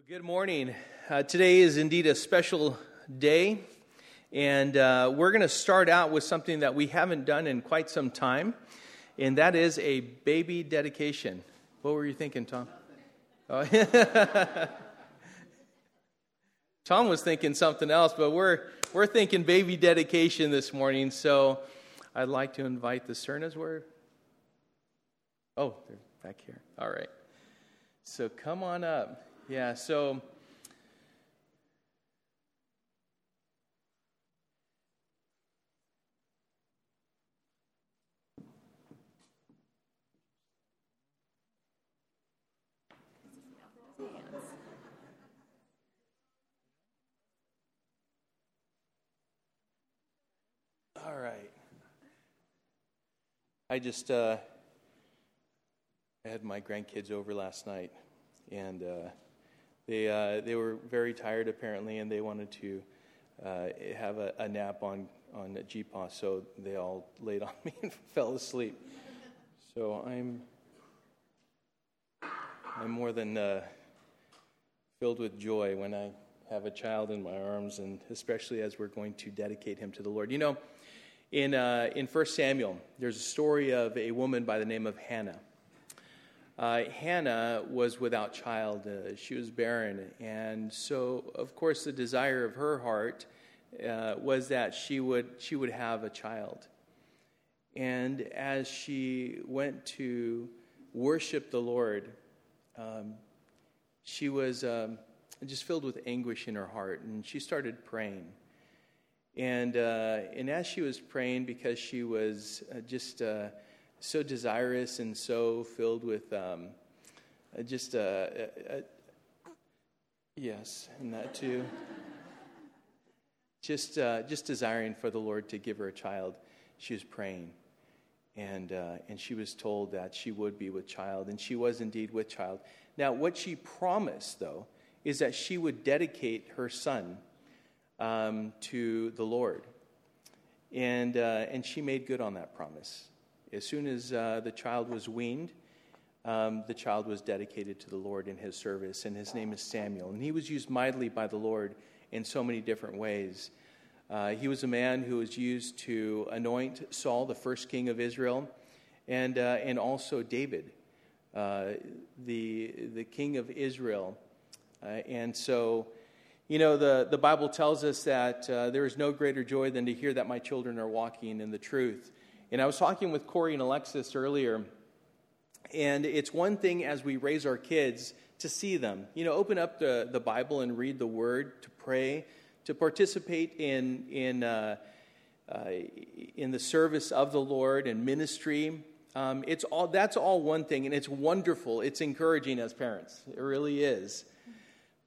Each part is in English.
Well, good morning. Uh, today is indeed a special day, and uh, we're going to start out with something that we haven't done in quite some time, and that is a baby dedication. What were you thinking, Tom? Oh. Tom was thinking something else, but we're, we're thinking baby dedication this morning, so I'd like to invite the Cernas. Where? Oh, they're back here. All right. So come on up. Yeah, so. All right. I just uh, I had my grandkids over last night, and uh, they, uh, they were very tired apparently, and they wanted to uh, have a, a, nap on, on GPA, so they all laid on me and fell asleep. So I'm, I'm more than uh, filled with joy when I have a child in my arms, and especially as we're going to dedicate him to the Lord. You know, in, uh, in 1 Samuel, there's a story of a woman by the name of Hannah. Uh, Hannah was without child. Uh, she was barren. And so, of course, the desire of her heart uh, was that she would, she would have a child. And as she went to worship the Lord, um, she was um, just filled with anguish in her heart. And she started praying. And, uh, and as she was praying, because she was uh, just uh, so desirous and so filled with um, uh, just a, uh, uh, yes, and that too. just uh, just desiring for the Lord to give her a child. She was praying, and uh, and she was told that she would be with child, and she was indeed with child. Now, what she promised, though, is that she would dedicate her son um, to the Lord, and uh, and she made good on that promise. As soon as uh, the child was weaned, um, the child was dedicated to the Lord in his service, and his name is Samuel. And he was used mightily by the Lord in so many different ways. Uh, he was a man who was used to anoint Saul, the first king of Israel, and, uh, and also David, uh, the, the king of Israel. Uh, and so, you know, the, the Bible tells us that uh, there is no greater joy than to hear that my children are walking in the truth. And I was talking with Corey and Alexis earlier, and it's one thing as we raise our kids to see them. You know, open up the, the Bible and read the Word, to pray, to participate in, in, uh, uh, in the service of the Lord and ministry. Um, it's all, that's all one thing, and it's wonderful. It's encouraging as parents. It really is.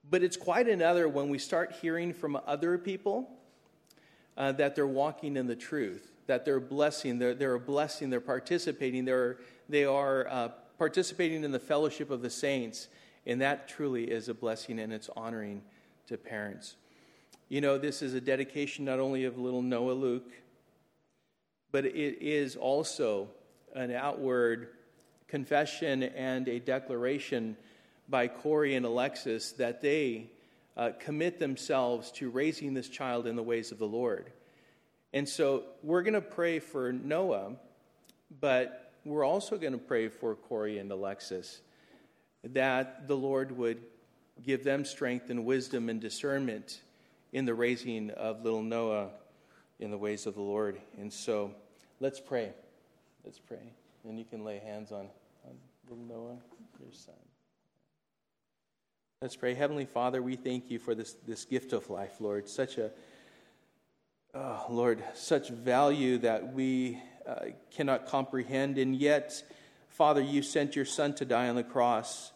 But it's quite another when we start hearing from other people uh, that they're walking in the truth that they're blessing, they're, they're a blessing, they're participating, they're, they are uh, participating in the fellowship of the saints. And that truly is a blessing and it's honoring to parents. You know, this is a dedication not only of little Noah Luke, but it is also an outward confession and a declaration by Corey and Alexis that they uh, commit themselves to raising this child in the ways of the Lord. And so we're going to pray for Noah, but we're also going to pray for Corey and Alexis that the Lord would give them strength and wisdom and discernment in the raising of little Noah in the ways of the Lord. And so let's pray. Let's pray. And you can lay hands on, on little Noah, your son. Let's pray. Heavenly Father, we thank you for this, this gift of life, Lord. Such a oh, Lord, such value that we uh, cannot comprehend. And yet, Father, you sent your Son to die on the cross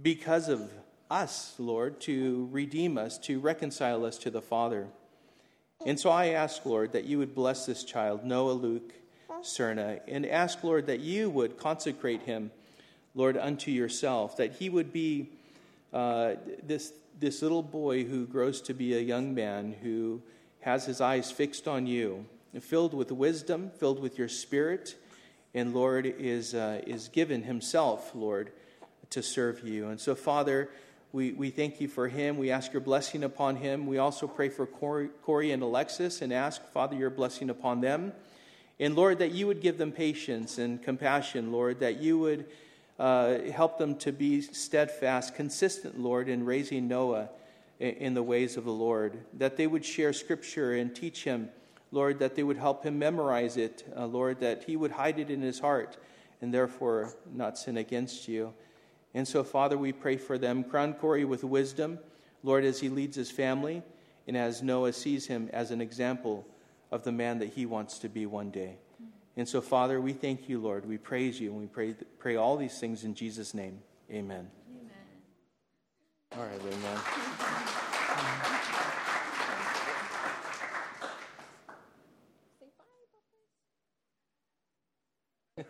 because of us, Lord, to redeem us, to reconcile us to the Father. And so I ask, Lord, that you would bless this child, Noah Luke Cerna, and ask, Lord, that you would consecrate him, Lord, unto yourself, that he would be uh, this, this little boy who grows to be a young man who has his eyes fixed on you, filled with wisdom, filled with your spirit, and Lord is, uh, is given himself, Lord, to serve you. And so, Father, We, we thank you for him. We ask your blessing upon him. We also pray for Corey, Corey and Alexis and ask, Father, your blessing upon them. And Lord, that you would give them patience and compassion, Lord, that you would uh, help them to be steadfast, consistent, Lord, in raising Noah in the ways of the Lord, that they would share scripture and teach him, Lord, that they would help him memorize it, uh, Lord, that he would hide it in his heart and therefore not sin against you. And so, Father, we pray for them. Crown Corey with wisdom, Lord, as he leads his family and as Noah sees him as an example of the man that he wants to be one day. And so, Father, we thank you, Lord. We praise you, and we pray, pray all these things in Jesus' name. Amen. Amen. All right, amen.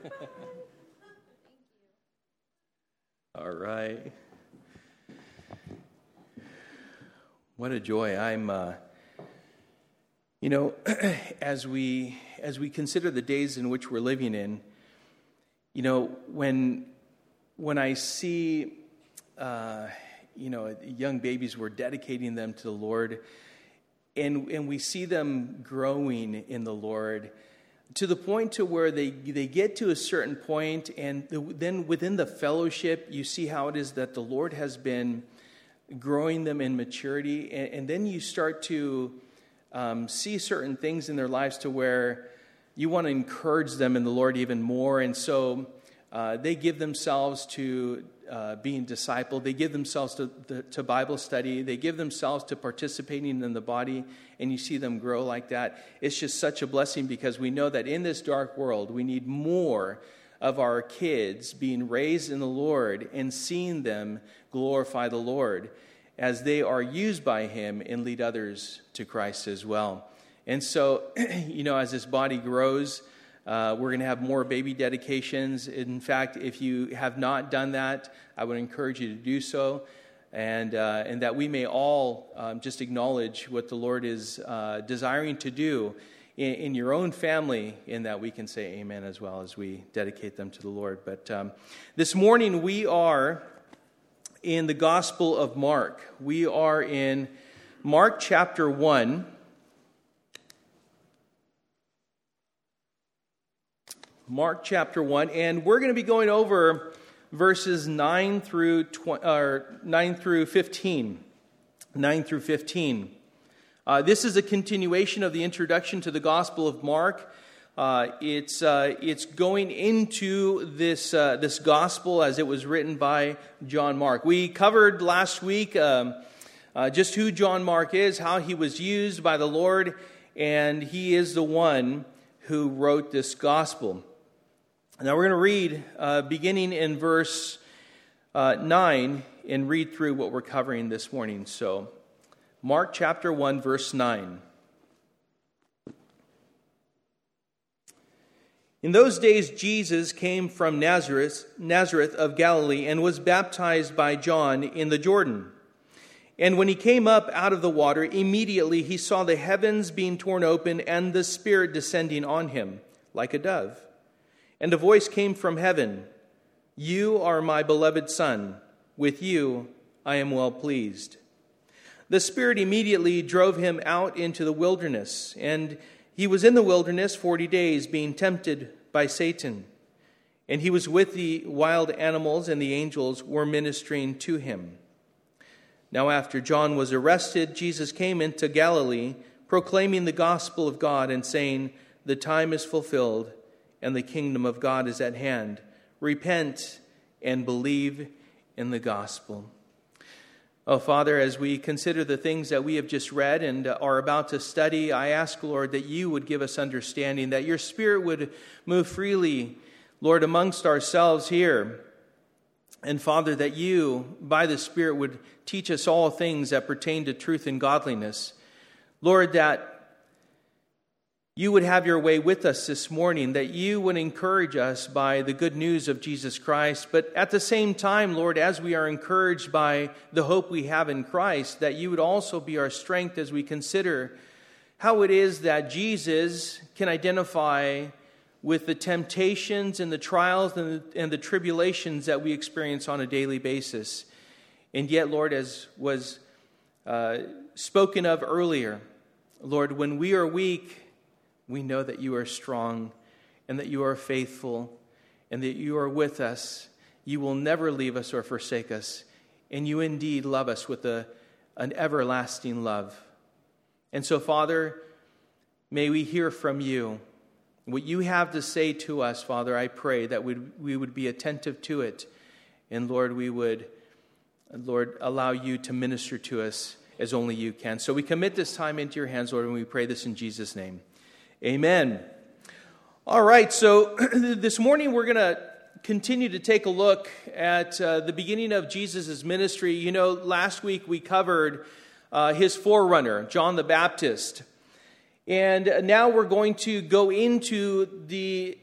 all right. What a joy. I'm. Uh, you know, as we as we consider the days in which we're living in, you know, when when I see, uh, you know, young babies, we're dedicating them to the Lord, and and we see them growing in the Lord to the point to where they they get to a certain point, and then within the fellowship, you see how it is that the Lord has been growing them in maturity, and, and then you start to um, see certain things in their lives to where you want to encourage them in the Lord even more. And so uh, they give themselves to uh, being discipled, they give themselves to, the, to Bible study, they give themselves to participating in the body, and you see them grow like that. It's just such a blessing because we know that in this dark world, we need more of our kids being raised in the Lord and seeing them glorify the Lord as they are used by Him and lead others to Christ as well. And so, you know, as this body grows, uh, we're going to have more baby dedications. In fact, if you have not done that, I would encourage you to do so. And, uh, and that we may all um, just acknowledge what the Lord is uh, desiring to do in, in, your own family, in that we can say amen as well as we dedicate them to the Lord. But um, this morning we are in the Gospel of Mark. We are in Mark chapter 1. Mark chapter 1, and we're going to be going over verses 9 through, 20, or 9 through 15. 9 through 15. Uh, this is a continuation of the introduction to the Gospel of Mark. Uh, it's, uh, it's going into this, uh, this gospel as it was written by John Mark. We covered last week um, uh, just who John Mark is, how he was used by the Lord, and he is the one who wrote this gospel. Now we're going to read uh, beginning in verse uh, 9 and read through what we're covering this morning. So, Mark chapter 1, verse 9. In those days, Jesus came from Nazareth, Nazareth of Galilee and was baptized by John in the Jordan. And when he came up out of the water, immediately he saw the heavens being torn open and the Spirit descending on him like a dove. And a voice came from heaven You are my beloved Son. With you I am well pleased. The Spirit immediately drove him out into the wilderness, and he was in the wilderness 40 days, being tempted by Satan. And he was with the wild animals, and the angels were ministering to him. Now, after John was arrested, Jesus came into Galilee, proclaiming the gospel of God and saying, The time is fulfilled, and the kingdom of God is at hand. Repent and believe in the gospel. Oh, Father, as we consider the things that we have just read and are about to study, I ask, Lord, that you would give us understanding, that your Spirit would move freely, Lord, amongst ourselves here. And Father, that you, by the Spirit, would teach us all things that pertain to truth and godliness. Lord, that you would have your way with us this morning, that you would encourage us by the good news of Jesus Christ. But at the same time, Lord, as we are encouraged by the hope we have in Christ, that you would also be our strength as we consider how it is that Jesus can identify with the temptations and the trials and the, and the tribulations that we experience on a daily basis. And yet, Lord, as was uh, spoken of earlier, Lord, when we are weak, we know that you are strong and that you are faithful and that you are with us. You will never leave us or forsake us. And you indeed love us with a, an everlasting love. And so, Father, may we hear from you. What you have to say to us, Father, I pray that we, we would be attentive to it. And Lord, we would, Lord, allow you to minister to us as only you can. So we commit this time into your hands, Lord, and we pray this in Jesus' name. Amen. All right, so this morning we're going to continue to take a look at uh, the beginning of Jesus' ministry. You know, last week we covered uh, his forerunner, John the Baptist. And now we're going to go into the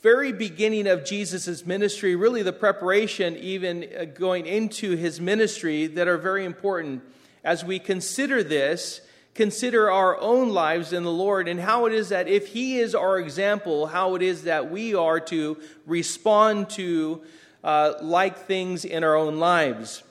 very beginning of Jesus' ministry, really the preparation, even uh, going into his ministry, that are very important. As we consider this, consider our own lives in the Lord and how it is that if He is our example, how it is that we are to respond to uh, like things in our own lives.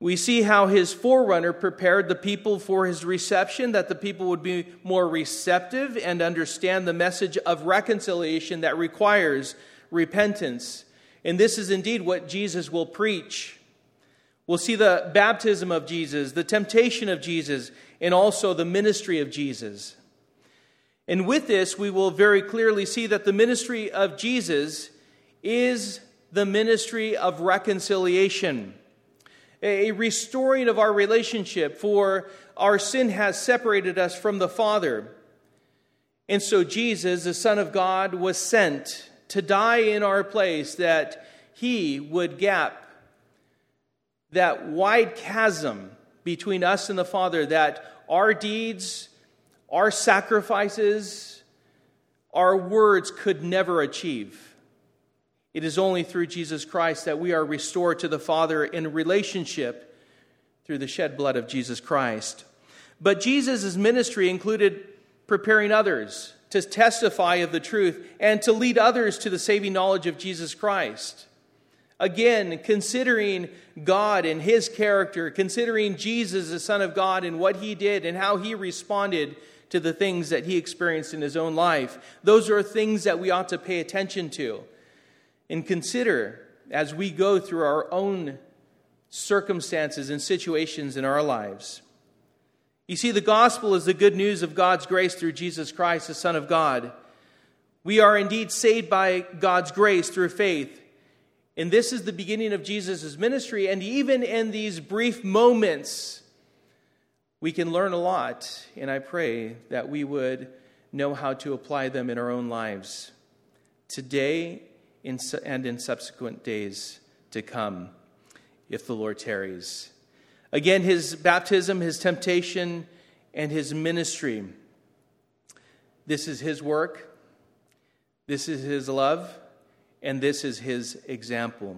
We see how his forerunner prepared the people for his reception, that the people would be more receptive and understand the message of reconciliation that requires repentance. And this is indeed what Jesus will preach. We'll see the baptism of Jesus, the temptation of Jesus, and also the ministry of Jesus. And with this, we will very clearly see that the ministry of Jesus is the ministry of reconciliation a restoring of our relationship, for our sin has separated us from the Father. And so Jesus, the Son of God, was sent to die in our place that he would gap that wide chasm between us and the Father that our deeds, our sacrifices, our words could never achieve. It is only through Jesus Christ that we are restored to the Father in relationship through the shed blood of Jesus Christ. But Jesus' ministry included preparing others to testify of the truth and to lead others to the saving knowledge of Jesus Christ. Again, considering God and his character, considering Jesus, the Son of God, and what he did and how he responded to the things that he experienced in his own life, those are things that we ought to pay attention to and consider as we go through our own circumstances and situations in our lives. You see, the gospel is the good news of God's grace through Jesus Christ, the Son of God. We are indeed saved by God's grace through faith. And this is the beginning of Jesus' ministry. And even in these brief moments, we can learn a lot. And I pray that we would know how to apply them in our own lives. Today and in subsequent days to come, if the Lord tarries. Again, his baptism, his temptation, and his ministry. This is his work, this is his love, and this is his example.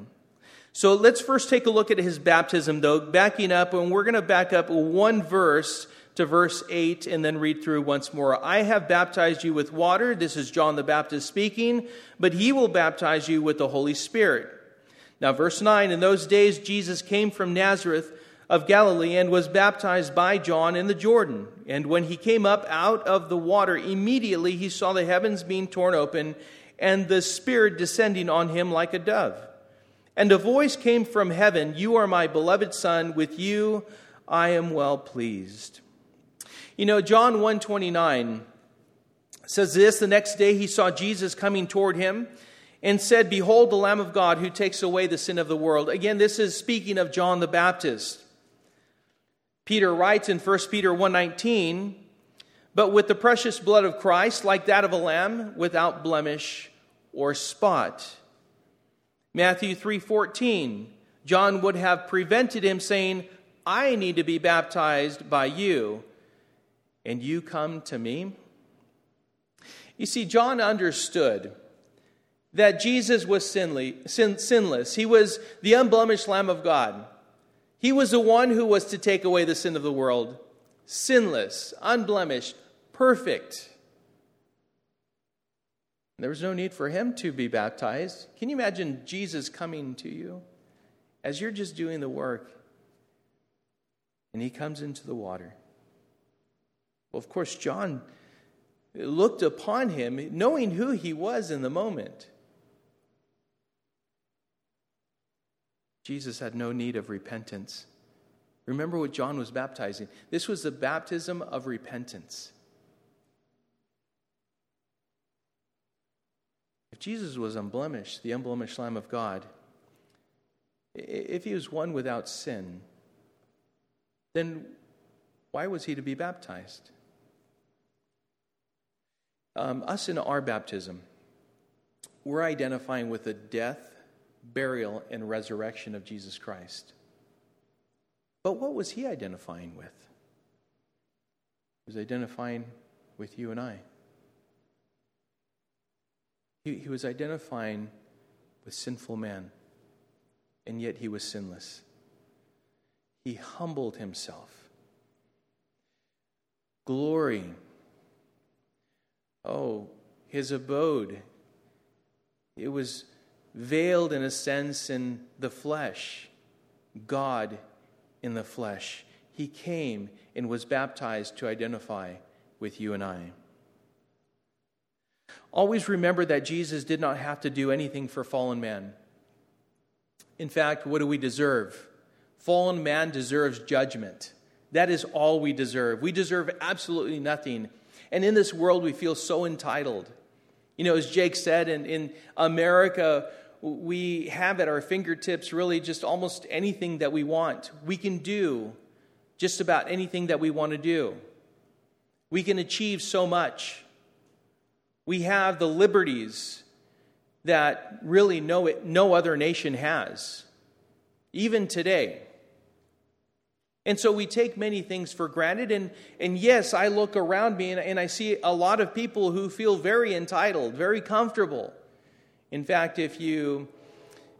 So let's first take a look at his baptism, though, backing up, and we're going to back up one verse to verse 8 and then read through once more. I have baptized you with water. This is John the Baptist speaking, but he will baptize you with the Holy Spirit. Now, verse 9 In those days, Jesus came from Nazareth of Galilee and was baptized by John in the Jordan. And when he came up out of the water, immediately he saw the heavens being torn open and the Spirit descending on him like a dove. And a voice came from heaven You are my beloved Son, with you I am well pleased. You know, John 129 says this the next day he saw Jesus coming toward him and said, Behold the Lamb of God who takes away the sin of the world. Again, this is speaking of John the Baptist. Peter writes in 1 Peter 1:19, "But with the precious blood of Christ, like that of a lamb, without blemish or spot." Matthew 3:14, John would have prevented him saying, "I need to be baptized by you." and you come to me? You see, John understood that Jesus was sinless. He was the unblemished Lamb of God. He was the one who was to take away the sin of the world. Sinless, unblemished, perfect. There was no need for him to be baptized. Can you imagine Jesus coming to you as you're just doing the work, and he comes into the water. Well, of course, John looked upon him, knowing who he was in the moment. Jesus had no need of repentance. Remember what John was baptizing. This was the baptism of repentance. If Jesus was unblemished, the unblemished Lamb of God, if he was one without sin, then why was he to be baptized? Um, us in our baptism, we're identifying with the death, burial, and resurrection of Jesus Christ. But what was he identifying with? He was identifying with you and I. He, he was identifying with sinful man, and yet he was sinless. He humbled himself. Glory. Oh, his abode. It was veiled in a sense in the flesh. God in the flesh. He came and was baptized to identify with you and I. Always remember that Jesus did not have to do anything for fallen man. In fact, what do we deserve? Fallen man deserves judgment. That is all we deserve. We deserve absolutely nothing. And in this world, we feel so entitled. You know, as Jake said, in, in America, we have at our fingertips really just almost anything that we want. We can do just about anything that we want to do. We can achieve so much. We have the liberties that really no, no other nation has, even today. And so we take many things for granted. And, and yes, I look around me and, and I see a lot of people who feel very entitled, very comfortable. In fact, if you,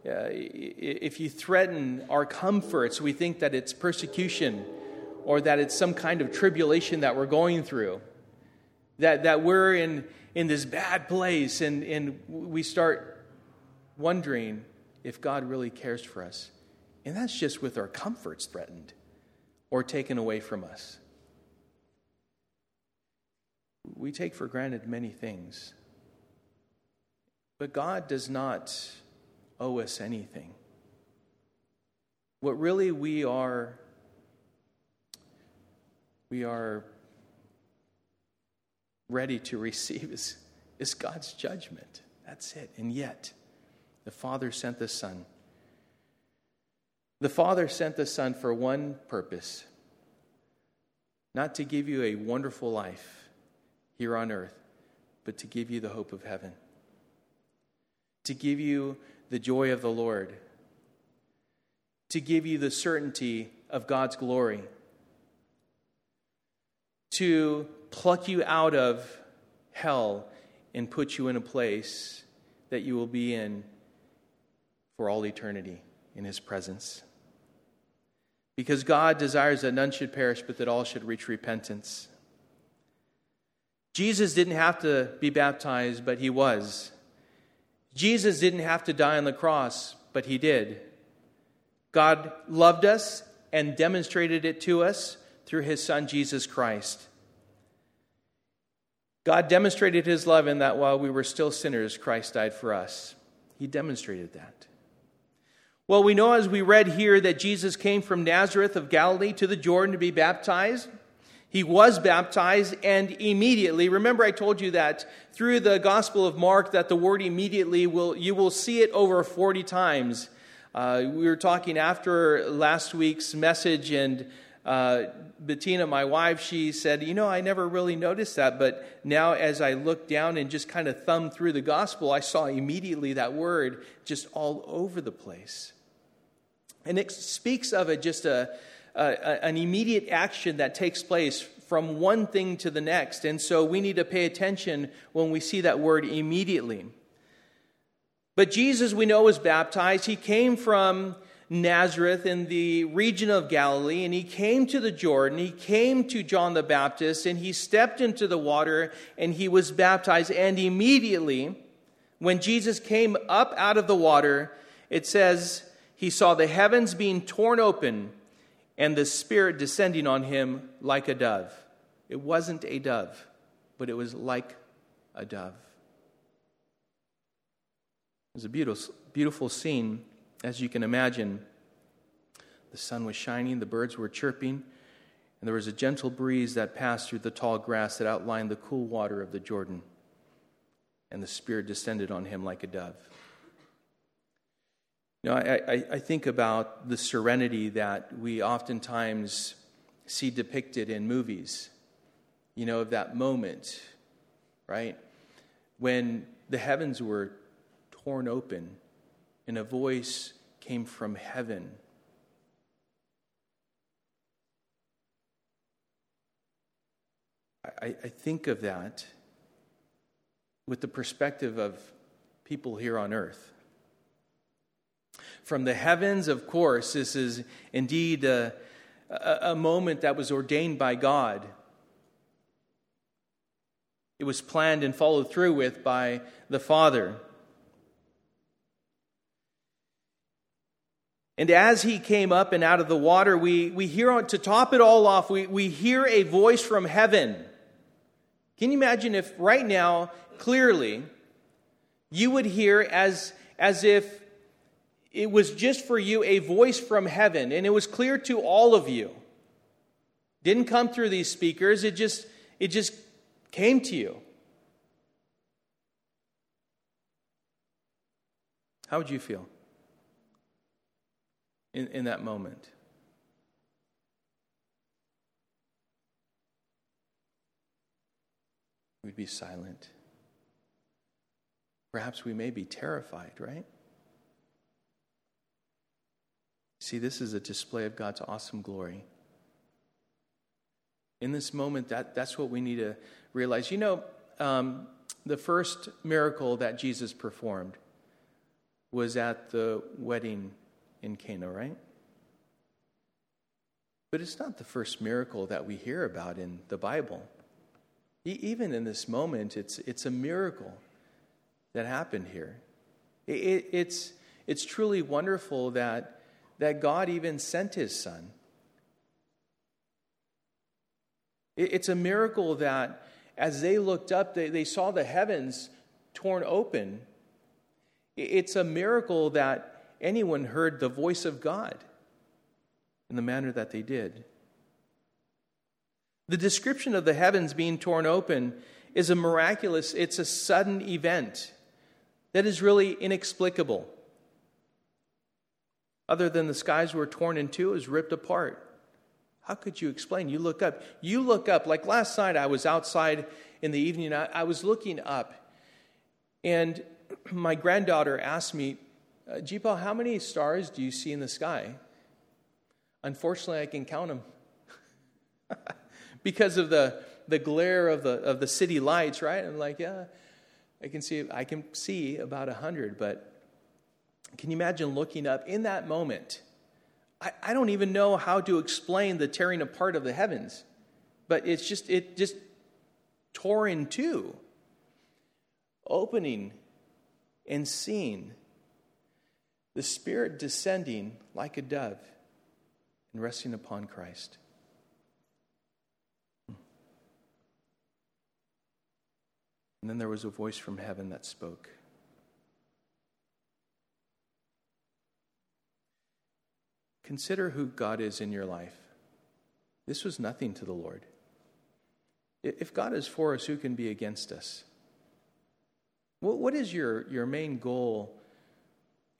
uh, if you threaten our comforts, we think that it's persecution or that it's some kind of tribulation that we're going through, that, that we're in, in this bad place, and, and we start wondering if God really cares for us. And that's just with our comforts threatened or taken away from us. We take for granted many things. But God does not owe us anything. What really we are, we are ready to receive is, is God's judgment. That's it. And yet, the Father sent the Son. The Father sent the Son for one purpose not to give you a wonderful life here on earth, but to give you the hope of heaven to give you the joy of the Lord, to give you the certainty of God's glory, to pluck you out of hell and put you in a place that you will be in for all eternity in His presence. Because God desires that none should perish, but that all should reach repentance. Jesus didn't have to be baptized, but He was. Jesus didn't have to die on the cross, but he did. God loved us and demonstrated it to us through his son, Jesus Christ. God demonstrated his love in that while we were still sinners, Christ died for us. He demonstrated that. Well, we know as we read here that Jesus came from Nazareth of Galilee to the Jordan to be baptized. He was baptized and immediately, remember I told you that through the Gospel of Mark that the word immediately will, you will see it over 40 times. Uh, we were talking after last week's message and uh, Bettina, my wife, she said, You know, I never really noticed that, but now as I looked down and just kind of thumbed through the gospel, I saw immediately that word just all over the place. And it speaks of it just a, an immediate action that takes place from one thing to the next. And so we need to pay attention when we see that word immediately. But Jesus, we know, was baptized. He came from Nazareth in the region of Galilee, and he came to the Jordan. He came to John the Baptist, and he stepped into the water and he was baptized. And immediately, when Jesus came up out of the water, it says he saw the heavens being torn open and the Spirit descending on him like a dove. It wasn't a dove, but it was like a dove. It was a beautiful, beautiful scene, as you can imagine. The sun was shining, the birds were chirping, and there was a gentle breeze that passed through the tall grass that outlined the cool water of the Jordan. And the Spirit descended on him like a dove. You know, I, I, I think about the serenity that we oftentimes see depicted in movies, you know, of that moment, right? When the heavens were torn open and a voice came from heaven I, I think of that with the perspective of people here on earth. From the heavens, of course, this is indeed a, a, a moment that was ordained by God. It was planned and followed through with by the Father. And as he came up and out of the water, we, we hear, to top it all off, we, we hear a voice from heaven. Can you imagine if right now, clearly, you would hear as, as if it was just for you a voice from heaven and it was clear to all of you? Didn't come through these speakers, it just, it just came to you. How would you feel in, in that moment? we'd be silent. Perhaps we may be terrified, right? See, this is a display of God's awesome glory. In this moment, that, that's what we need to realize. You know, um, the first miracle that Jesus performed was at the wedding in Cana, right? But it's not the first miracle that we hear about in the Bible. Even in this moment, it's, it's a miracle that happened here. It, it, it's, it's truly wonderful that, that God even sent his son. It, it's a miracle that as they looked up, they, they saw the heavens torn open. It's a miracle that anyone heard the voice of God in the manner that they did. The description of the heavens being torn open is a miraculous, it's a sudden event that is really inexplicable. Other than the skies were torn in two, it was ripped apart. How could you explain? You look up. You look up. Like last night, I was outside in the evening, I, I was looking up, and my granddaughter asked me, uh, Jeepa, how many stars do you see in the sky? Unfortunately, I can count them. because of the, the glare of the, of the city lights, right? I'm like, yeah, I can see, I can see about a hundred, but can you imagine looking up in that moment? I, I don't even know how to explain the tearing apart of the heavens, but it's just, it just tore in two, opening and seeing the Spirit descending like a dove and resting upon Christ. And then there was a voice from heaven that spoke. Consider who God is in your life. This was nothing to the Lord. If God is for us, who can be against us? What is your, your main goal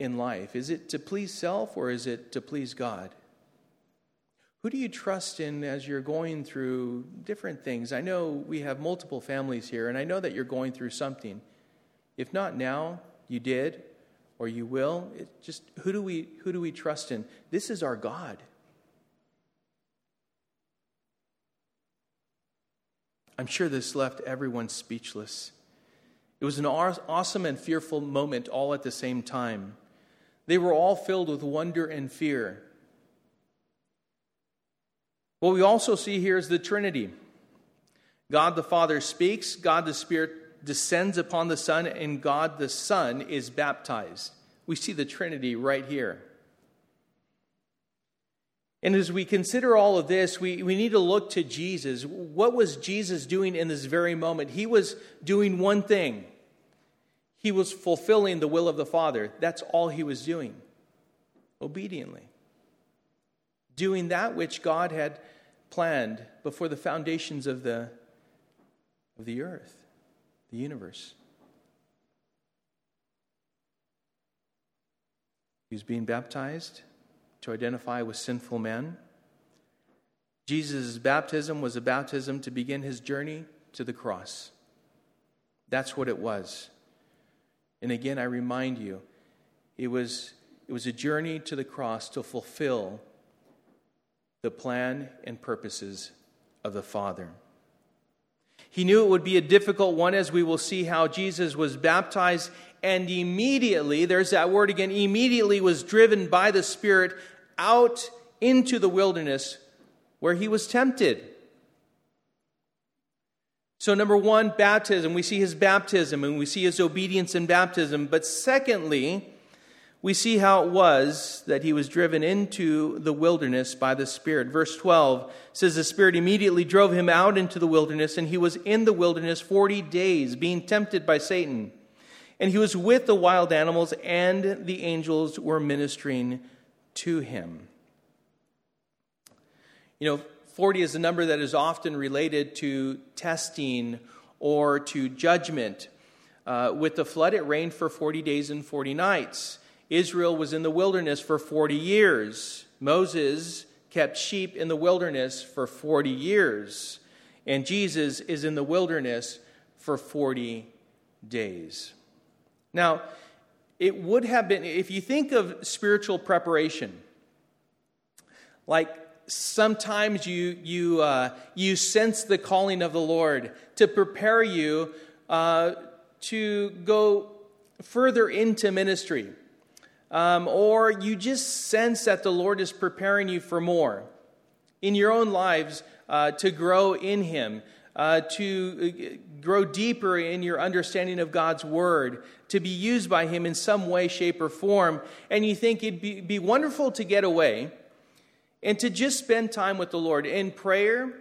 in life? Is it to please self or is it to please God? Who do you trust in as you're going through different things? I know we have multiple families here, and I know that you're going through something. If not now, you did, or you will. It just who do we who do we trust in? This is our God. I'm sure this left everyone speechless. It was an awesome and fearful moment all at the same time. They were all filled with wonder and fear. What we also see here is the Trinity God the Father speaks, God the Spirit descends upon the Son, and God the Son is baptized. We see the Trinity right here. And as we consider all of this, we, we need to look to Jesus. What was Jesus doing in this very moment? He was doing one thing he was fulfilling the will of the Father. That's all he was doing, obediently. Doing that which God had planned before the foundations of the, of the earth, the universe. He was being baptized to identify with sinful men. Jesus' baptism was a baptism to begin his journey to the cross. That's what it was. And again, I remind you, it was, it was a journey to the cross to fulfill the plan and purposes of the Father. He knew it would be a difficult one, as we will see how Jesus was baptized and immediately, there's that word again, immediately was driven by the Spirit out into the wilderness where he was tempted. So, number one, baptism. We see his baptism and we see his obedience in baptism. But secondly, we see how it was that he was driven into the wilderness by the Spirit. Verse 12 says, The Spirit immediately drove him out into the wilderness, and he was in the wilderness 40 days, being tempted by Satan. And he was with the wild animals, and the angels were ministering to him. You know, 40 is a number that is often related to testing or to judgment. Uh, with the flood, it rained for 40 days and 40 nights. Israel was in the wilderness for 40 years. Moses kept sheep in the wilderness for 40 years. And Jesus is in the wilderness for 40 days. Now, it would have been, if you think of spiritual preparation, like sometimes you, you, uh, you sense the calling of the Lord to prepare you uh, to go further into ministry. Um, or you just sense that the Lord is preparing you for more in your own lives uh, to grow in Him, uh, to uh, grow deeper in your understanding of God's Word, to be used by Him in some way, shape, or form, and you think it'd be, be wonderful to get away and to just spend time with the Lord in prayer,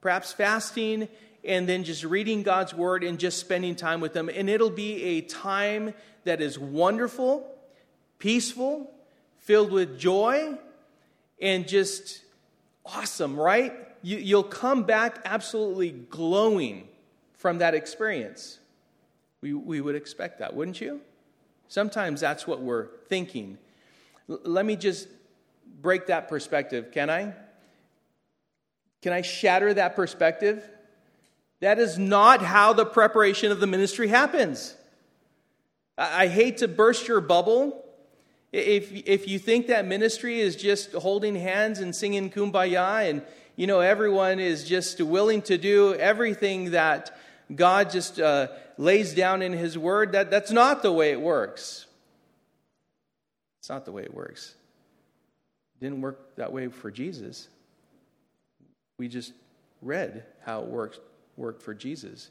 perhaps fasting, and then just reading God's Word and just spending time with Him. And it'll be a time that is wonderful, peaceful, filled with joy, and just awesome, right? You, you'll come back absolutely glowing from that experience. We, we would expect that, wouldn't you? Sometimes that's what we're thinking. L- let me just break that perspective, can I? Can I shatter that perspective? That is not how the preparation of the ministry happens. I, hate to burst your bubble. If, if you think that ministry is just holding hands and singing kumbaya and you know everyone is just willing to do everything that God just uh, lays down in His Word. That, that's not the way it works. It's not the way it works. Didn't work that way for Jesus. We just read how it worked, worked for Jesus.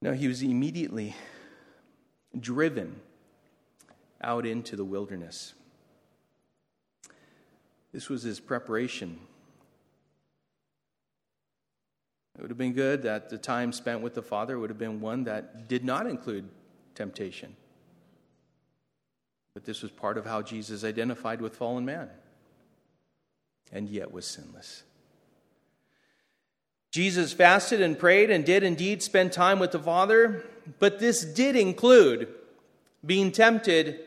No, he was immediately driven out into the wilderness. This was his preparation It would have been good that the time spent with the Father would have been one that did not include temptation. But this was part of how Jesus identified with fallen man and yet was sinless. Jesus fasted and prayed and did indeed spend time with the Father, but this did include being tempted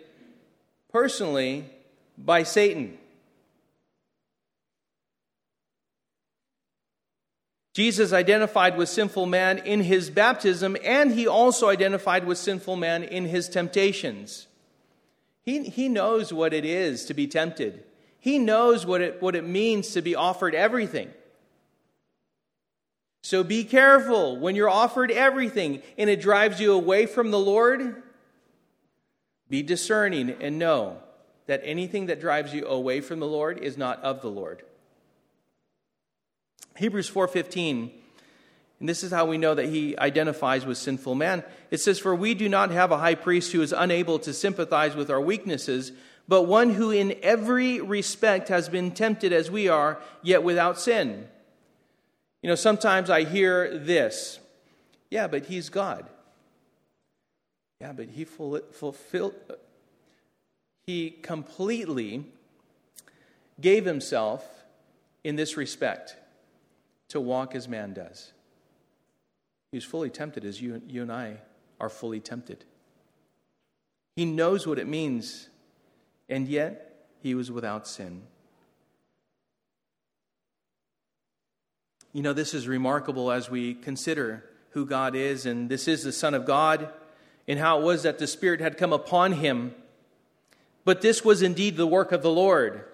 personally by Satan. Jesus identified with sinful man in his baptism, and he also identified with sinful man in his temptations. He, he knows what it is to be tempted, he knows what it, what it means to be offered everything. So be careful when you're offered everything and it drives you away from the Lord. Be discerning and know that anything that drives you away from the Lord is not of the Lord. Hebrews 4:15 and this is how we know that he identifies with sinful man. It says, For we do not have a high priest who is unable to sympathize with our weaknesses, but one who in every respect has been tempted as we are, yet without sin. You know, sometimes I hear this yeah, but he's God. Yeah, but he fulfilled, he completely gave himself in this respect to walk as man does. He was fully tempted as you, you and I are fully tempted. He knows what it means, and yet he was without sin. You know, this is remarkable as we consider who God is, and this is the Son of God, and how it was that the Spirit had come upon him. But this was indeed the work of the Lord.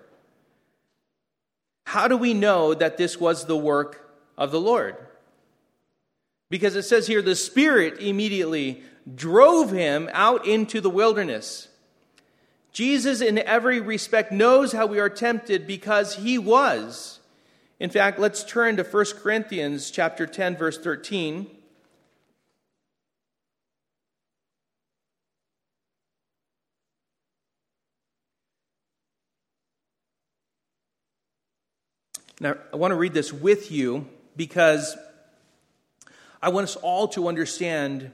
How do we know that this was the work of the Lord? Because it says here, the Spirit immediately drove him out into the wilderness. Jesus, in every respect, knows how we are tempted because he was. In fact, let's turn to 1 Corinthians chapter 10, verse 13. Now, I want to read this with you because I want us all to understand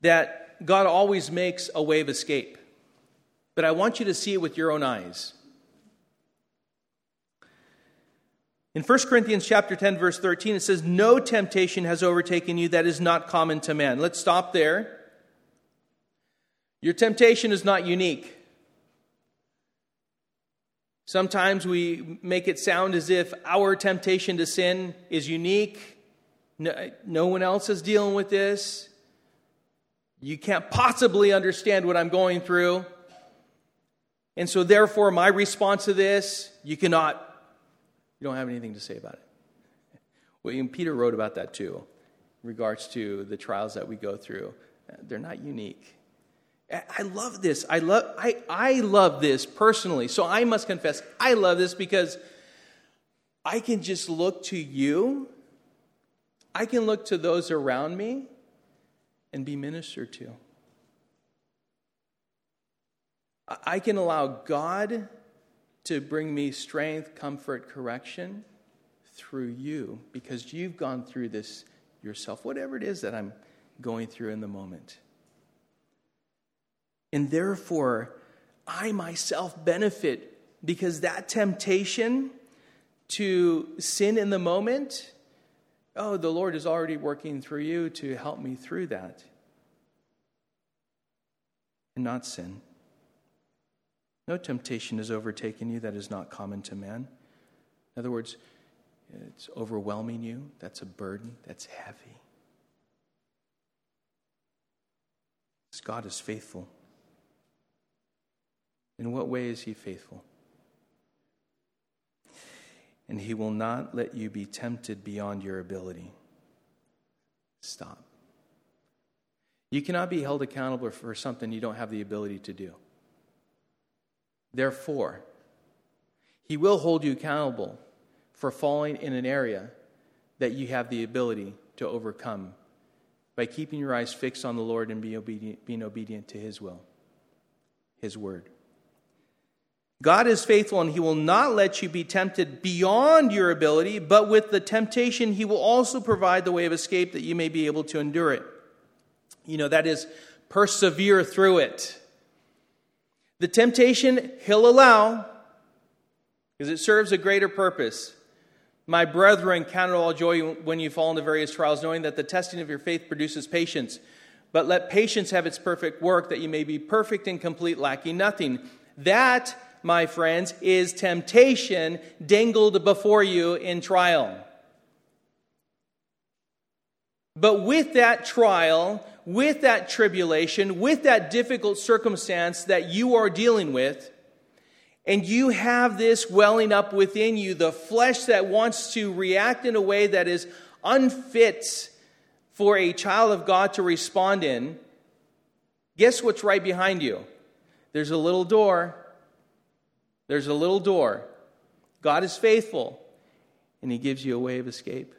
that God always makes a way of escape. But I want you to see it with your own eyes. In 1 Corinthians chapter 10 verse 13 it says no temptation has overtaken you that is not common to man. Let's stop there. Your temptation is not unique. Sometimes we make it sound as if our temptation to sin is unique. No, no, one else is dealing with this. You can't possibly understand what I'm going through. And so, therefore, my response to this, you cannot, you don't have anything to say about it. William Peter wrote about that too, in regards to the trials that we go through. They're not unique. I love this. I love, I, I love this personally. So I must confess, I love this because I can just look to you. I can look to those around me and be ministered to. I can allow God to bring me strength, comfort, correction through you because you've gone through this yourself, whatever it is that I'm going through in the moment. And therefore, I myself benefit because that temptation to sin in the moment, oh, the Lord is already working through you to help me through that and not sin. No temptation has overtaken you that is not common to man. In other words, it's overwhelming you. That's a burden. That's heavy. God is faithful. In what way is he faithful? And he will not let you be tempted beyond your ability. Stop. You cannot be held accountable for something you don't have the ability to do. Therefore, he will hold you accountable for falling in an area that you have the ability to overcome by keeping your eyes fixed on the Lord and being obedient, being obedient to his will, his word. God is faithful and he will not let you be tempted beyond your ability, but with the temptation, he will also provide the way of escape that you may be able to endure it. You know, that is, persevere through it. The temptation he'll allow because it serves a greater purpose. My brethren, count it all joy when you fall into various trials, knowing that the testing of your faith produces patience. But let patience have its perfect work, that you may be perfect and complete, lacking nothing. That my friends, is temptation dangled before you in trial. But with that trial, with that tribulation, with that difficult circumstance that you are dealing with, and you have this welling up within you, the flesh that wants to react in a way that is unfit for a child of God to respond in, guess what's right behind you? There's a little door there's a little door. God is faithful, and He gives you a way of escape.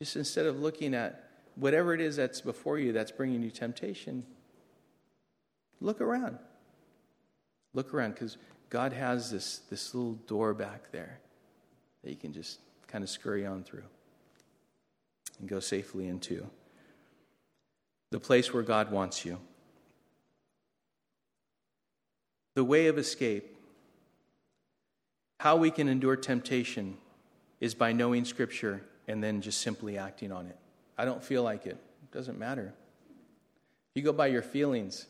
Just instead of looking at whatever it is that's before you that's bringing you temptation, look around. Look around because God has this, this little door back there that you can just kind of scurry on through and go safely into the place where God wants you. The way of escape, how we can endure temptation, is by knowing Scripture and then just simply acting on it. I don't feel like it. It doesn't matter. If you go by your feelings,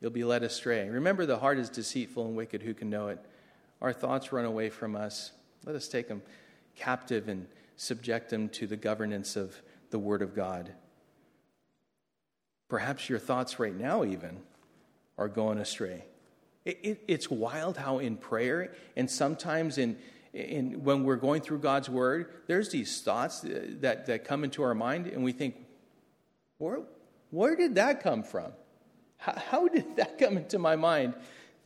you'll be led astray. Remember, the heart is deceitful and wicked. Who can know it? Our thoughts run away from us. Let us take them captive and subject them to the governance of the Word of God. Perhaps your thoughts right now, even, are going astray. It, it, it's wild how in prayer and sometimes in, in, when we're going through God's Word, there's these thoughts that, that come into our mind, and we think, where, where did that come from? How, how did that come into my mind?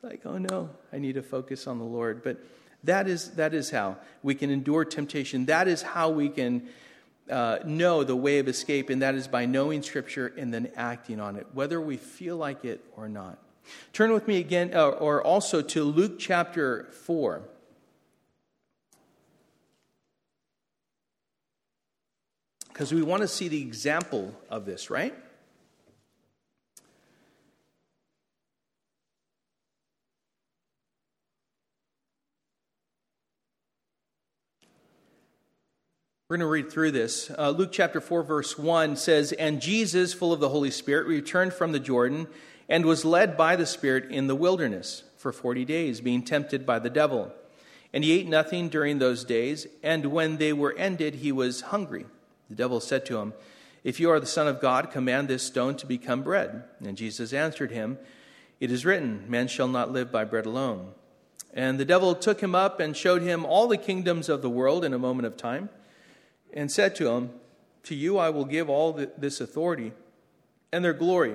Like, oh no, I need to focus on the Lord. But that is, that is how we can endure temptation. That is how we can uh, know the way of escape, and that is by knowing Scripture and then acting on it, whether we feel like it or not. Turn with me again, uh, or also to Luke chapter 4. Because we want to see the example of this, right? We're going to read through this. Uh, Luke chapter 4, verse 1 says, And Jesus, full of the Holy Spirit, returned from the Jordan and was led by the Spirit in the wilderness for 40 days, being tempted by the devil. And he ate nothing during those days, and when they were ended, he was hungry. The devil said to him, If you are the Son of God, command this stone to become bread. And Jesus answered him, It is written, Man shall not live by bread alone. And the devil took him up and showed him all the kingdoms of the world in a moment of time and said to him, To you I will give all this authority and their glory,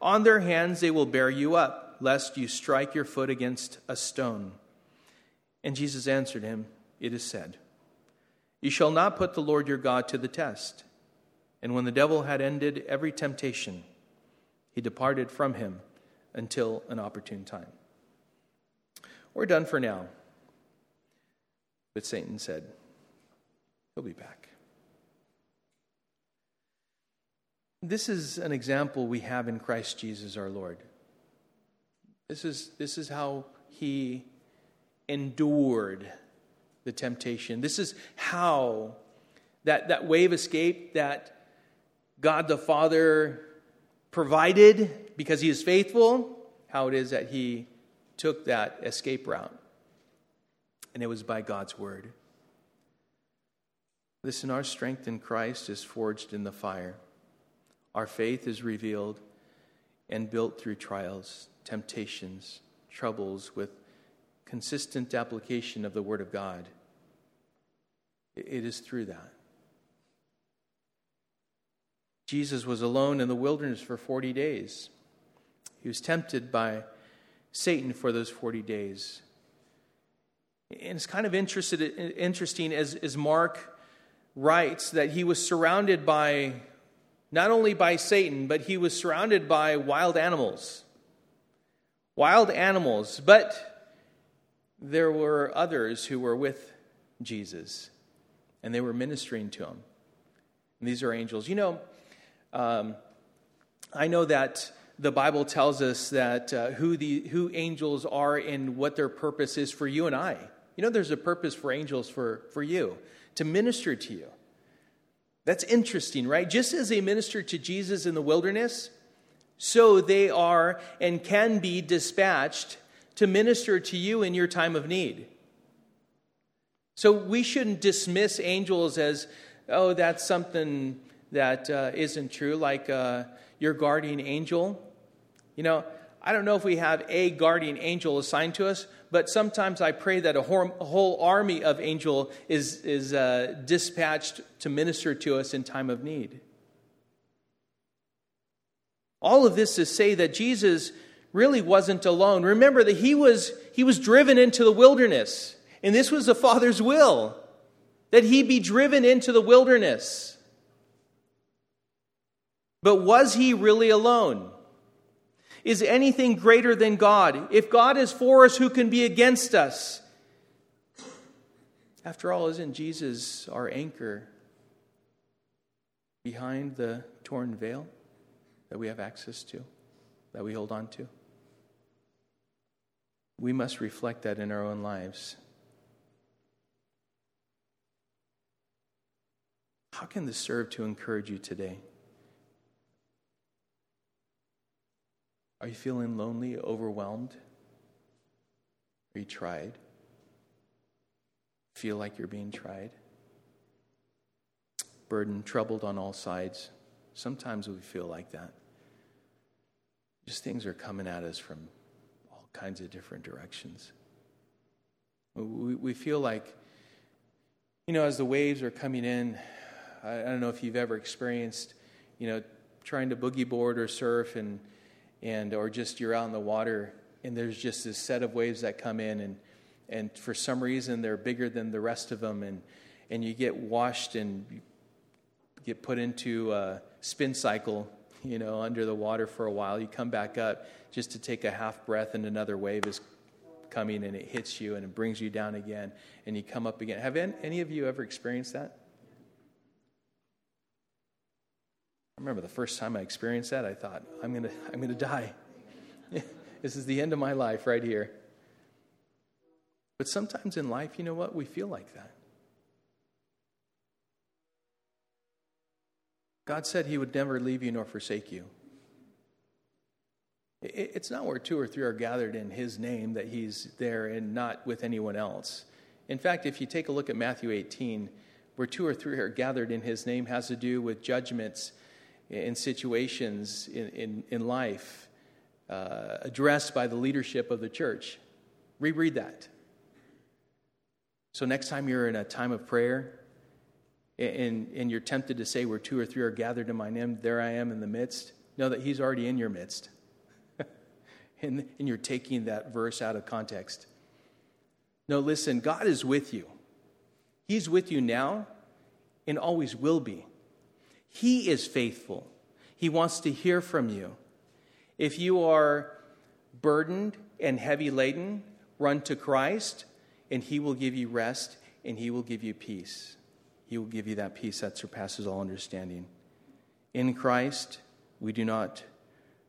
on their hands they will bear you up, lest you strike your foot against a stone. And Jesus answered him, It is said, You shall not put the Lord your God to the test. And when the devil had ended every temptation, he departed from him until an opportune time. We're done for now. But Satan said, He'll be back. This is an example we have in Christ Jesus our Lord. This is, this is how he endured the temptation. This is how that, that wave escape that God the Father provided because he is faithful, how it is that he took that escape route. And it was by God's word. Listen, our strength in Christ is forged in the fire. Our faith is revealed and built through trials, temptations, troubles with consistent application of the Word of God. It is through that. Jesus was alone in the wilderness for 40 days. He was tempted by Satan for those 40 days. And it's kind of interesting as, as Mark writes that he was surrounded by not only by Satan, but he was surrounded by wild animals. Wild animals, but there were others who were with Jesus, and they were ministering to him. And these are angels. You know, um, I know that the Bible tells us that uh, who the who angels are and what their purpose is for you and I. You know, there's a purpose for angels for for you to minister to you. That's interesting, right? Just as they ministered to Jesus in the wilderness, so they are and can be dispatched to minister to you in your time of need. So we shouldn't dismiss angels as, oh, that's something that uh, not true, like uh, your guardian angel. You know, I don't know if we have a guardian angel assigned to us, but sometimes I pray that a whole army of angel is, is uh, dispatched to minister to us in time of need. All of this to say that Jesus really wasn't alone. Remember that he was, he was driven into the wilderness, and this was the Father's will that he be driven into the wilderness. But was he really alone? Is anything greater than God? If God is for us, who can be against us? After all, isn't Jesus our anchor behind the torn veil that we have access to, that we hold on to? We must reflect that in our own lives. How can this serve to encourage you today? Are you feeling lonely, overwhelmed? Are you tried? Feel like you're being tried? Burdened, troubled on all sides. Sometimes we feel like that. Just things are coming at us from all kinds of different directions. We, we feel like, you know, as the waves are coming in, I, I don't know if you've ever experienced, you know, trying to boogie board or surf and and or just you're out in the water and there's just this set of waves that come in and and for some reason they're bigger than the rest of them and and you get washed and get put into a spin cycle you know under the water for a while. You come back up just to take a half breath and another wave is coming and it hits you and it brings you down again and you come up again. Have any of you ever experienced that I remember the first time I experienced that, I thought, I'm going to I'm going to die. this is the end of my life right here. But sometimes in life, you know what? We feel like that. God said He would never leave you nor forsake you. It's not where two or three are gathered in His name that He's there and not with anyone else. In fact, if you take a look at Matthew 18, where two or three are gathered in His name has to do with judgments in situations in, in, in life uh, addressed by the leadership of the church. Reread that. So, next time you're in a time of prayer and, and you're tempted to say, Where two or three are gathered in my name, there I am in the midst, know that He's already in your midst. and, and you're taking that verse out of context. No, listen, God is with you. He's with you now and always will be. He is faithful. He wants to hear from you. If you are burdened and heavy laden, run to Christ, and He will give you rest and He will give you peace. He will give you that peace that surpasses all understanding. In Christ, we do not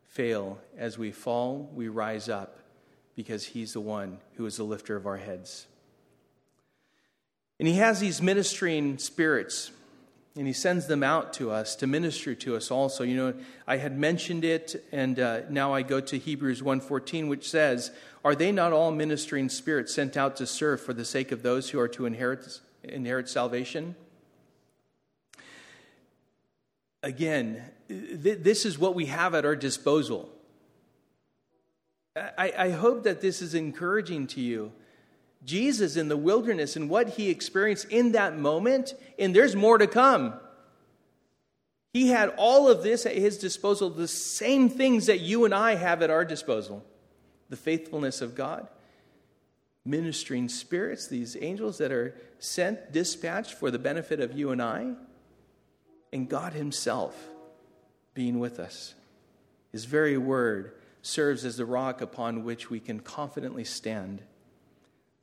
fail. As we fall, we rise up because He's the one who is the lifter of our heads. And He has these ministering spirits and he sends them out to us to minister to us also. You know i had mentioned it and uh, now i go to hebrews 1.14 which says are they not all ministering spirits sent out to serve for the sake of those who are to inherit, inherit salvation? Again th- this is what we have at our disposal. I, I hope that this is encouraging to you Jesus in the wilderness and what he experienced in that moment, and there's more to come. He had all of this at his disposal, the same things that you and I have at our disposal the faithfulness of God, ministering spirits, these angels that are sent, dispatched for the benefit of you and I, and God Himself being with us. His very word serves as the rock upon which we can confidently stand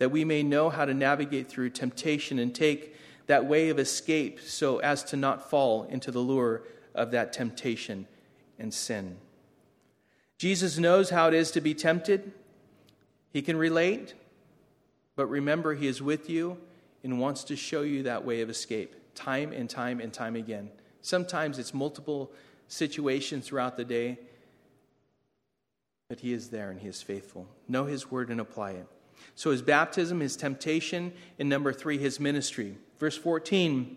that we may know how to navigate through temptation and take that way of escape so as to not fall into the lure of that temptation and sin. Jesus knows how it is to be tempted. He can relate, but remember, He is with you and wants to show you that way of escape time and time and time again. Sometimes it's multiple situations throughout the day, but He is there and He is faithful. Know His word and apply it. So his baptism, his temptation, and number three, his ministry. Verse 14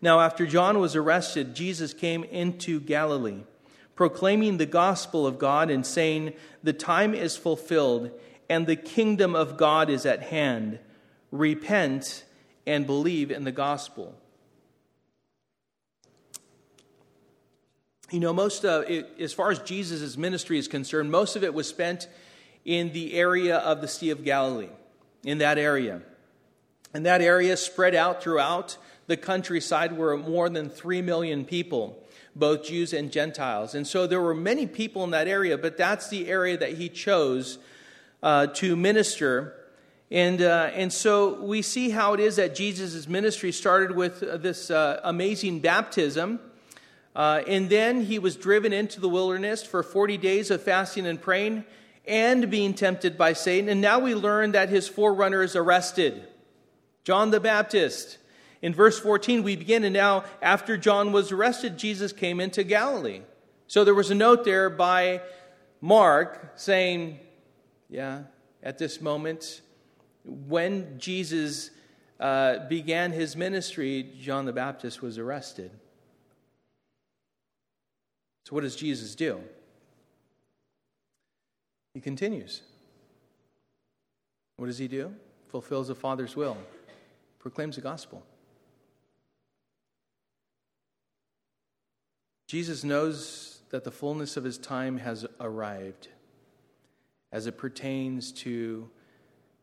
Now, after John was arrested, Jesus came into Galilee, proclaiming the gospel of God and saying, The time is fulfilled, and the kingdom of God is at hand. Repent and believe in the gospel. You know, most of it, as far as Jesus' ministry is concerned, most of it was spent in the area of the Sea of Galilee, in that area. And that area spread out throughout the countryside were more than 3 million people, both Jews and Gentiles. And so there were many people in that area, but that's the area that he chose uh, to minister. And, uh, and so we see how it is that Jesus' ministry started with this uh, amazing baptism uh, and then he was driven into the wilderness for 40 days of fasting and praying and being tempted by Satan. And now we learn that his forerunner is arrested John the Baptist. In verse 14, we begin, and now after John was arrested, Jesus came into Galilee. So there was a note there by Mark saying, Yeah, at this moment, when Jesus uh, began his ministry, John the Baptist was arrested. So, what does Jesus do? He continues. What does he do? Fulfills the Father's will, proclaims the gospel. Jesus knows that the fullness of his time has arrived as it pertains to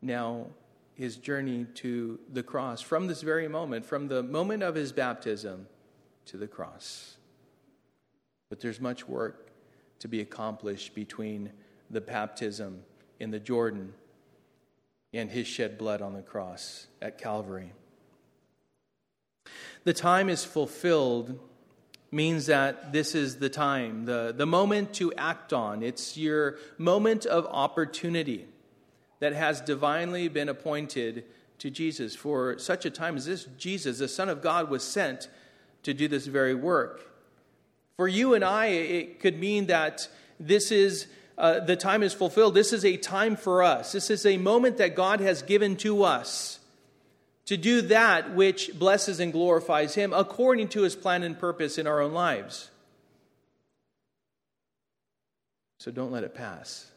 now his journey to the cross. From this very moment, from the moment of his baptism to the cross. But there's much work to be accomplished between the baptism in the Jordan and his shed blood on the cross at Calvary. The time is fulfilled means that this is the time, the, the moment to act on. It's your moment of opportunity that has divinely been appointed to Jesus. For such a time as this, Jesus, the Son of God, was sent to do this very work. For you and I, it could mean that this is uh, the time is fulfilled. This is a time for us. This is a moment that God has given to us to do that which blesses and glorifies Him according to His plan and purpose in our own lives. So don't let it pass.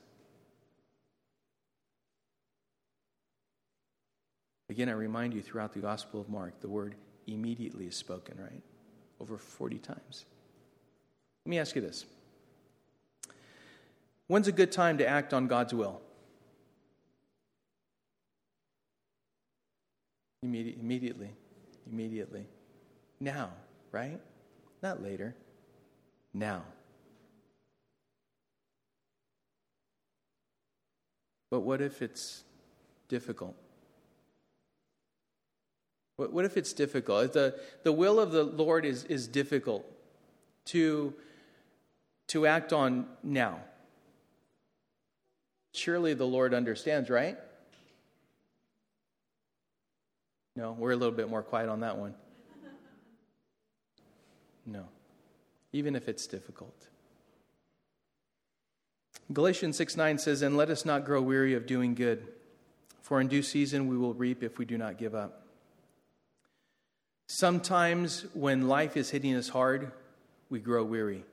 Again, I remind you throughout the Gospel of Mark, the word immediately is spoken, right? Over 40 times. Let me ask you this When's a good time to act on God's will? Immedi- immediately. Immediately. Now, right? Not later. Now. But what if it's difficult? What, what if it's difficult? If the, the will of the Lord is, is difficult to to act on now. Surely the Lord understands, right? No, we're a little bit more quiet on that one. No, even if it's difficult. Galatians 6 9 says, And let us not grow weary of doing good, for in due season we will reap if we do not give up. Sometimes when life is hitting us hard, we grow weary.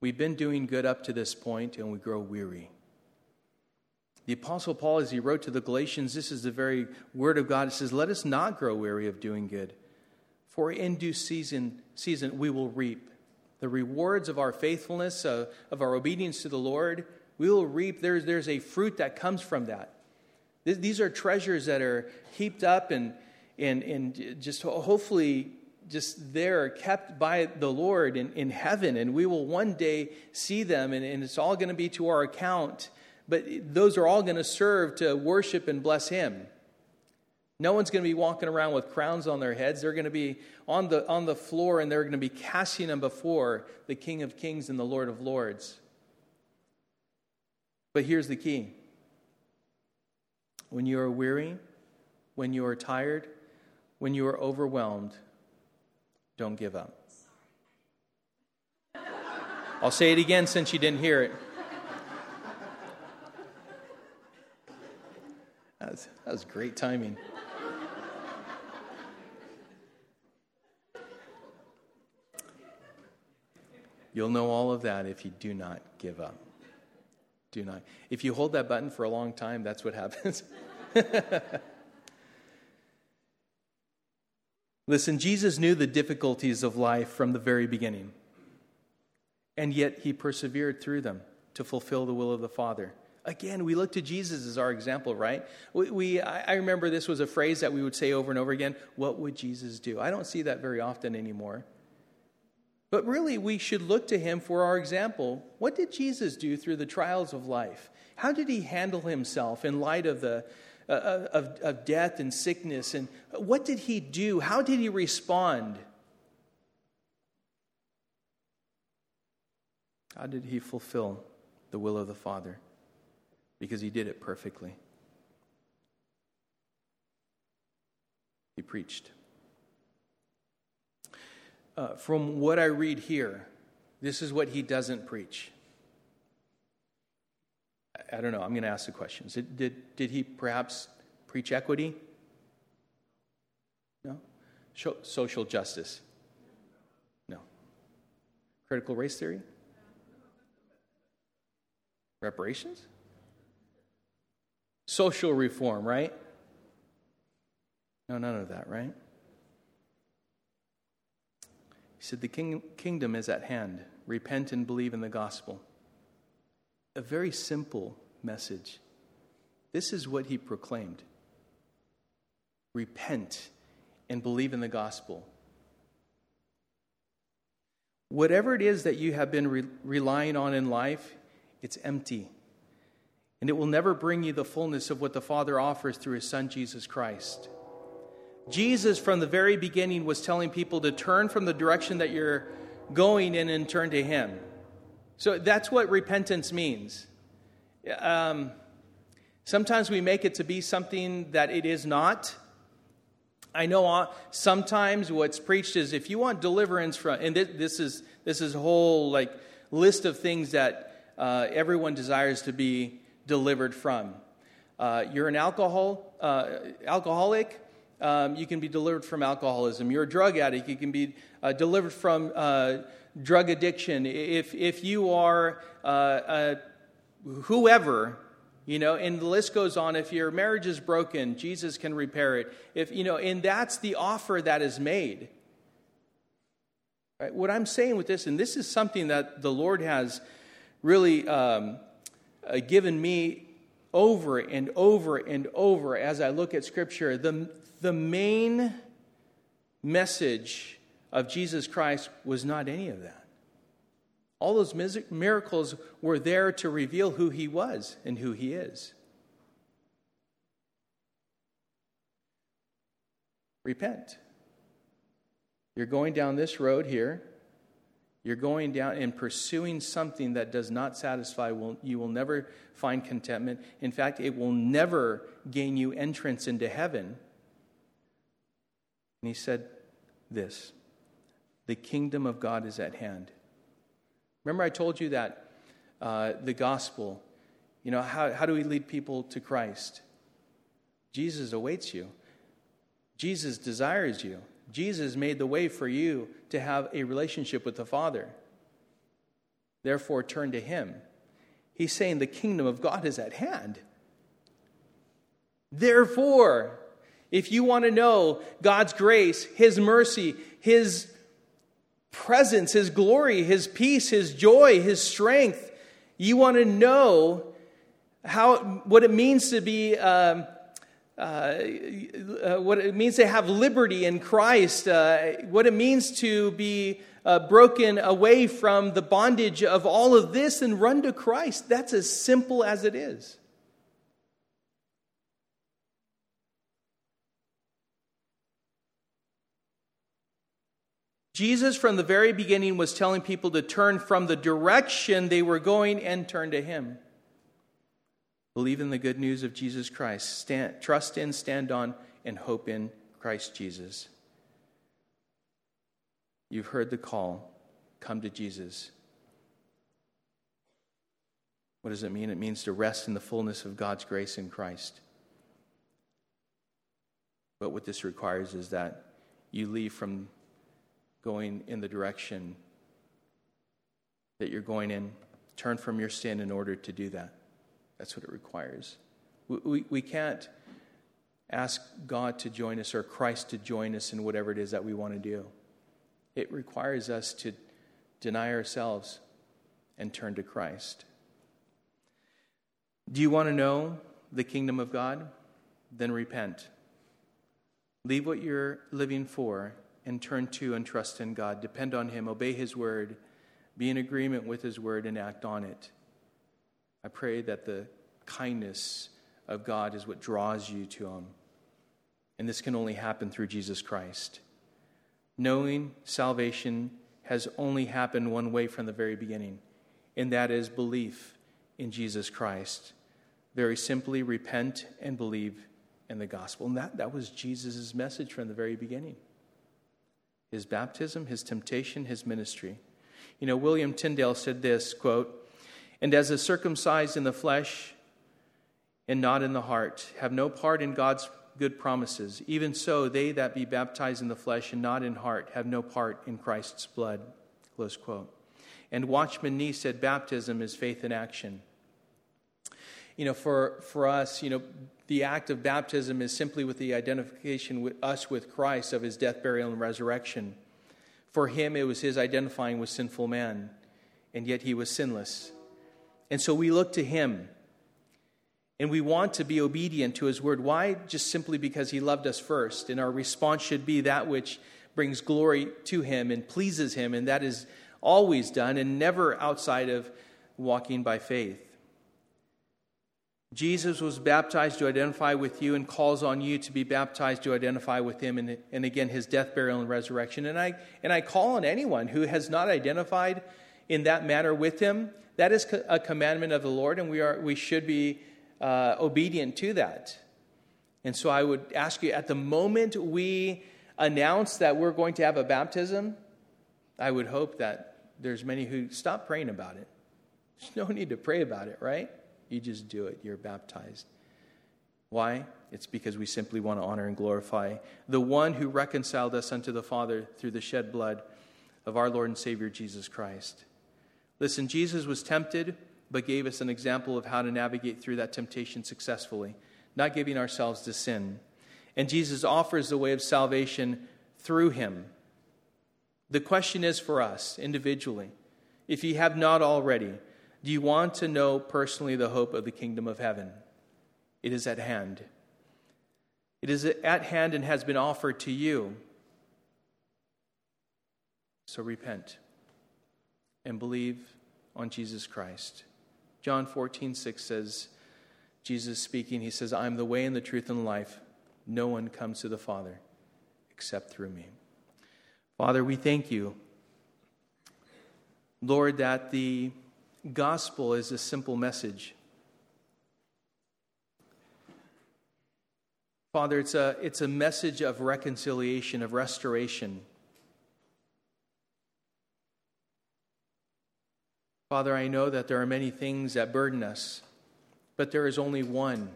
We've been doing good up to this point and we grow weary. The Apostle Paul, as he wrote to the Galatians, this is the very word of God. It says, Let us not grow weary of doing good, for in due season, season we will reap the rewards of our faithfulness, uh, of our obedience to the Lord. We will reap. There's, there's a fruit that comes from that. These are treasures that are heaped up and, and, and just hopefully just there, kept by the Lord in, in heaven, and we will one day see them, and, and it's all going to be to our account. But those are all going to serve to worship and bless Him. No one's going to be walking around with crowns on their heads. They're going to be on the, on the floor and they're going to be casting them before the King of Kings and the Lord of Lords. But here's the key when you are weary, when you are tired, when you are overwhelmed, don't give up. I'll say it again since you didn't hear it. That was, that was great timing. You'll know all of that if you do not give up. Do not. If you hold that button for a long time, that's what happens. Listen, Jesus knew the difficulties of life from the very beginning, and yet he persevered through them to fulfill the will of the Father. Again, we look to Jesus as our example, right? We, we, I remember this was a phrase that we would say over and over again what would Jesus do? I don't see that very often anymore. But really, we should look to him for our example. What did Jesus do through the trials of life? How did he handle himself in light of the uh, uh, of, of death and sickness? And what did he do? How did he respond? How did he fulfill the will of the Father? Because he did it perfectly. He preached. Uh, from what I read here, this is what he doesn't preach. I don't know. I'm going to ask the questions. Did, did, did he perhaps preach equity? No. social justice? No. Critical race theory? Reparations? Social reform, right? No, none of that, right? He said, The king, kingdom is at hand. Repent and believe in the gospel a very simple message. This is what he proclaimed repent and believe in the gospel. Whatever it is that you have been re- relying on in life, it's empty. And it will never bring you the fullness of what the Father offers through his Son, Jesus Christ. Jesus, from the very beginning, was telling people to turn from the direction that you're going in and turn to him. So that's what repentance means. Um, sometimes we make it to be something that it is not. I know uh, sometimes what's preached is if you want deliverance from, and this is this is a whole like list of things that uh, everyone desires to be delivered from. Uh, you're an alcohol uh, alcoholic. Um, you can be delivered from alcoholism. You're a drug addict. You can be uh, delivered from uh, drug addiction, if, if you are uh, whoever, you know, and the list goes on. If your marriage is broken, Jesus can repair it. If, you know, and that's the offer that is made. Right? What I'm saying with this, and this is something that the Lord has really um, uh, given me over and over and over as I look at Scripture, the, the main message of Jesus Christ was not any of that. All those miracles were there to reveal who he was and who he is. Repent. You're going down this road here. You're going down and pursuing something that does not satisfy. You will never find contentment. In fact, it will never gain you entrance into heaven. And he said this the kingdom of God is at hand. Remember, I told you that uh, the gospel, you know, how, how do we lead people to Christ? Jesus awaits you, Jesus desires you. Jesus made the way for you to have a relationship with the Father. Therefore, turn to Him. He's saying the kingdom of God is at hand. Therefore, if you want to know God's grace, His mercy, His presence, His glory, His peace, His joy, His strength. You want to know how, what it means to be, um, uh, uh, what it means to have liberty in Christ, uh, what it means to be uh, broken away from the bondage of all of this and run to Christ. That's as simple as it is. Jesus, from the very beginning, was telling people to turn from the direction they were going and turn to Him. Believe in the good news of Jesus Christ. Stand, trust in, stand on, and hope in Christ Jesus. You've heard the call come to Jesus. What does it mean? It means to rest in the fullness of God's grace in Christ. But what this requires is that you leave from going in the direction that you're going in. Turn from your sin in order to do that. That's what it requires. We, we, we can't ask God to join us or Christ to join us in whatever it is that we want to do. It requires us to deny ourselves and turn to Christ. Do you want to know the kingdom of God? Then repent. Leave what you're living for and turn to and trust in God. Depend on Him, obey His word, be in agreement with His word, and act on it. I pray that the kindness of God is what draws you to Him. And this can only happen through Jesus Christ. Knowing salvation has only happened one way from the very beginning, and that is belief in Jesus Christ. Very simply, repent and believe in the gospel. And that, that was Jesus' message from the very beginning his baptism, his temptation, his ministry. You know, William Tyndale said this quote, And as the circumcised in the flesh and not in the heart have no part in God's good promises, even so they that be baptized in the flesh and not in heart have no part in Christ's blood. Close quote. And Watchman Nee said, Baptism is faith in action. You know, for, for us, you know, the act of baptism is simply with the identification with us with Christ of his death, burial, and resurrection. For him, it was his identifying with sinful man, and yet he was sinless. And so we look to him, and we want to be obedient to his word. Why? Just simply because he loved us first. And our response should be that which brings glory to him and pleases him, and that is always done and never outside of walking by faith. Jesus was baptized to identify with you and calls on you to be baptized to identify with him and, and again his death, burial, and resurrection. And I, and I call on anyone who has not identified in that manner with him. That is a commandment of the Lord, and we, are, we should be uh, obedient to that. And so I would ask you at the moment we announce that we're going to have a baptism, I would hope that there's many who stop praying about it. There's no need to pray about it, right? You just do it. You're baptized. Why? It's because we simply want to honor and glorify the one who reconciled us unto the Father through the shed blood of our Lord and Savior Jesus Christ. Listen, Jesus was tempted, but gave us an example of how to navigate through that temptation successfully, not giving ourselves to sin. And Jesus offers the way of salvation through him. The question is for us individually, if you have not already, do you want to know personally the hope of the kingdom of heaven? It is at hand. It is at hand and has been offered to you. So repent and believe on Jesus Christ. John 14, 6 says, Jesus speaking, he says, I am the way and the truth and life. No one comes to the Father except through me. Father, we thank you, Lord, that the gospel is a simple message. Father, it's a, it's a message of reconciliation, of restoration. Father, I know that there are many things that burden us, but there is only one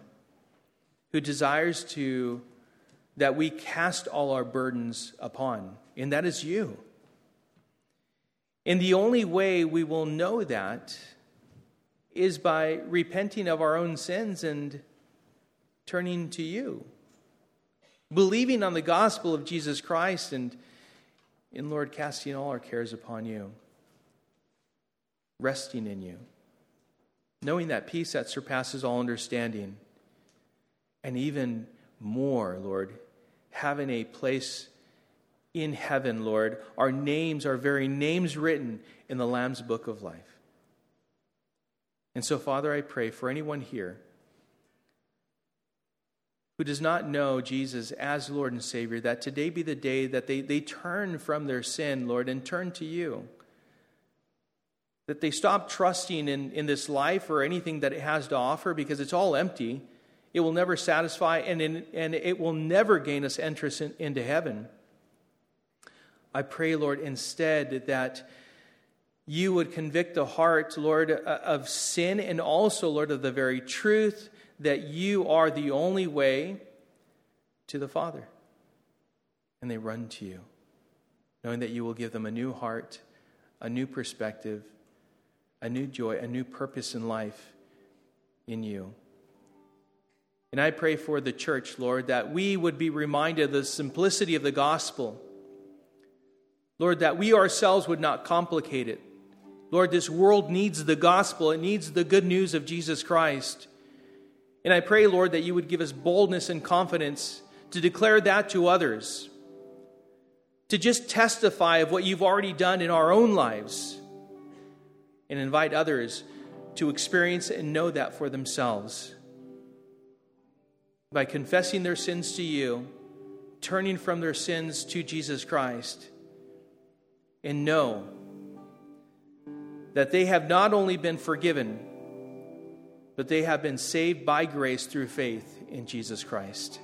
who desires to that we cast all our burdens upon, and that is you. And the only way we will know that is by repenting of our own sins and turning to you. Believing on the gospel of Jesus Christ and in Lord casting all our cares upon you. Resting in you. Knowing that peace that surpasses all understanding. And even more, Lord, having a place in heaven, Lord, our names, our very names written in the Lamb's book of life. And so, Father, I pray for anyone here who does not know Jesus as Lord and Savior, that today be the day that they, they turn from their sin, Lord, and turn to you. That they stop trusting in, in this life or anything that it has to offer because it's all empty. It will never satisfy and, in, and it will never gain us entrance in, into heaven. I pray, Lord, instead that you would convict the heart, Lord, uh, of sin and also, Lord, of the very truth that you are the only way to the Father. And they run to you, knowing that you will give them a new heart, a new perspective, a new joy, a new purpose in life in you. And I pray for the church, Lord, that we would be reminded of the simplicity of the gospel. Lord, that we ourselves would not complicate it. Lord, this world needs the gospel, it needs the good news of Jesus Christ. And I pray, Lord, that you would give us boldness and confidence to declare that to others, to just testify of what you've already done in our own lives, and invite others to experience and know that for themselves by confessing their sins to you, turning from their sins to Jesus Christ, and know that they have not only been forgiven, but they have been saved by grace through faith in Jesus Christ.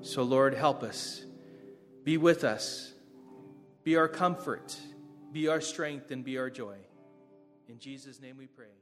So, Lord, help us. Be with us. Be our comfort. Be our strength and be our joy. In Jesus' name we pray.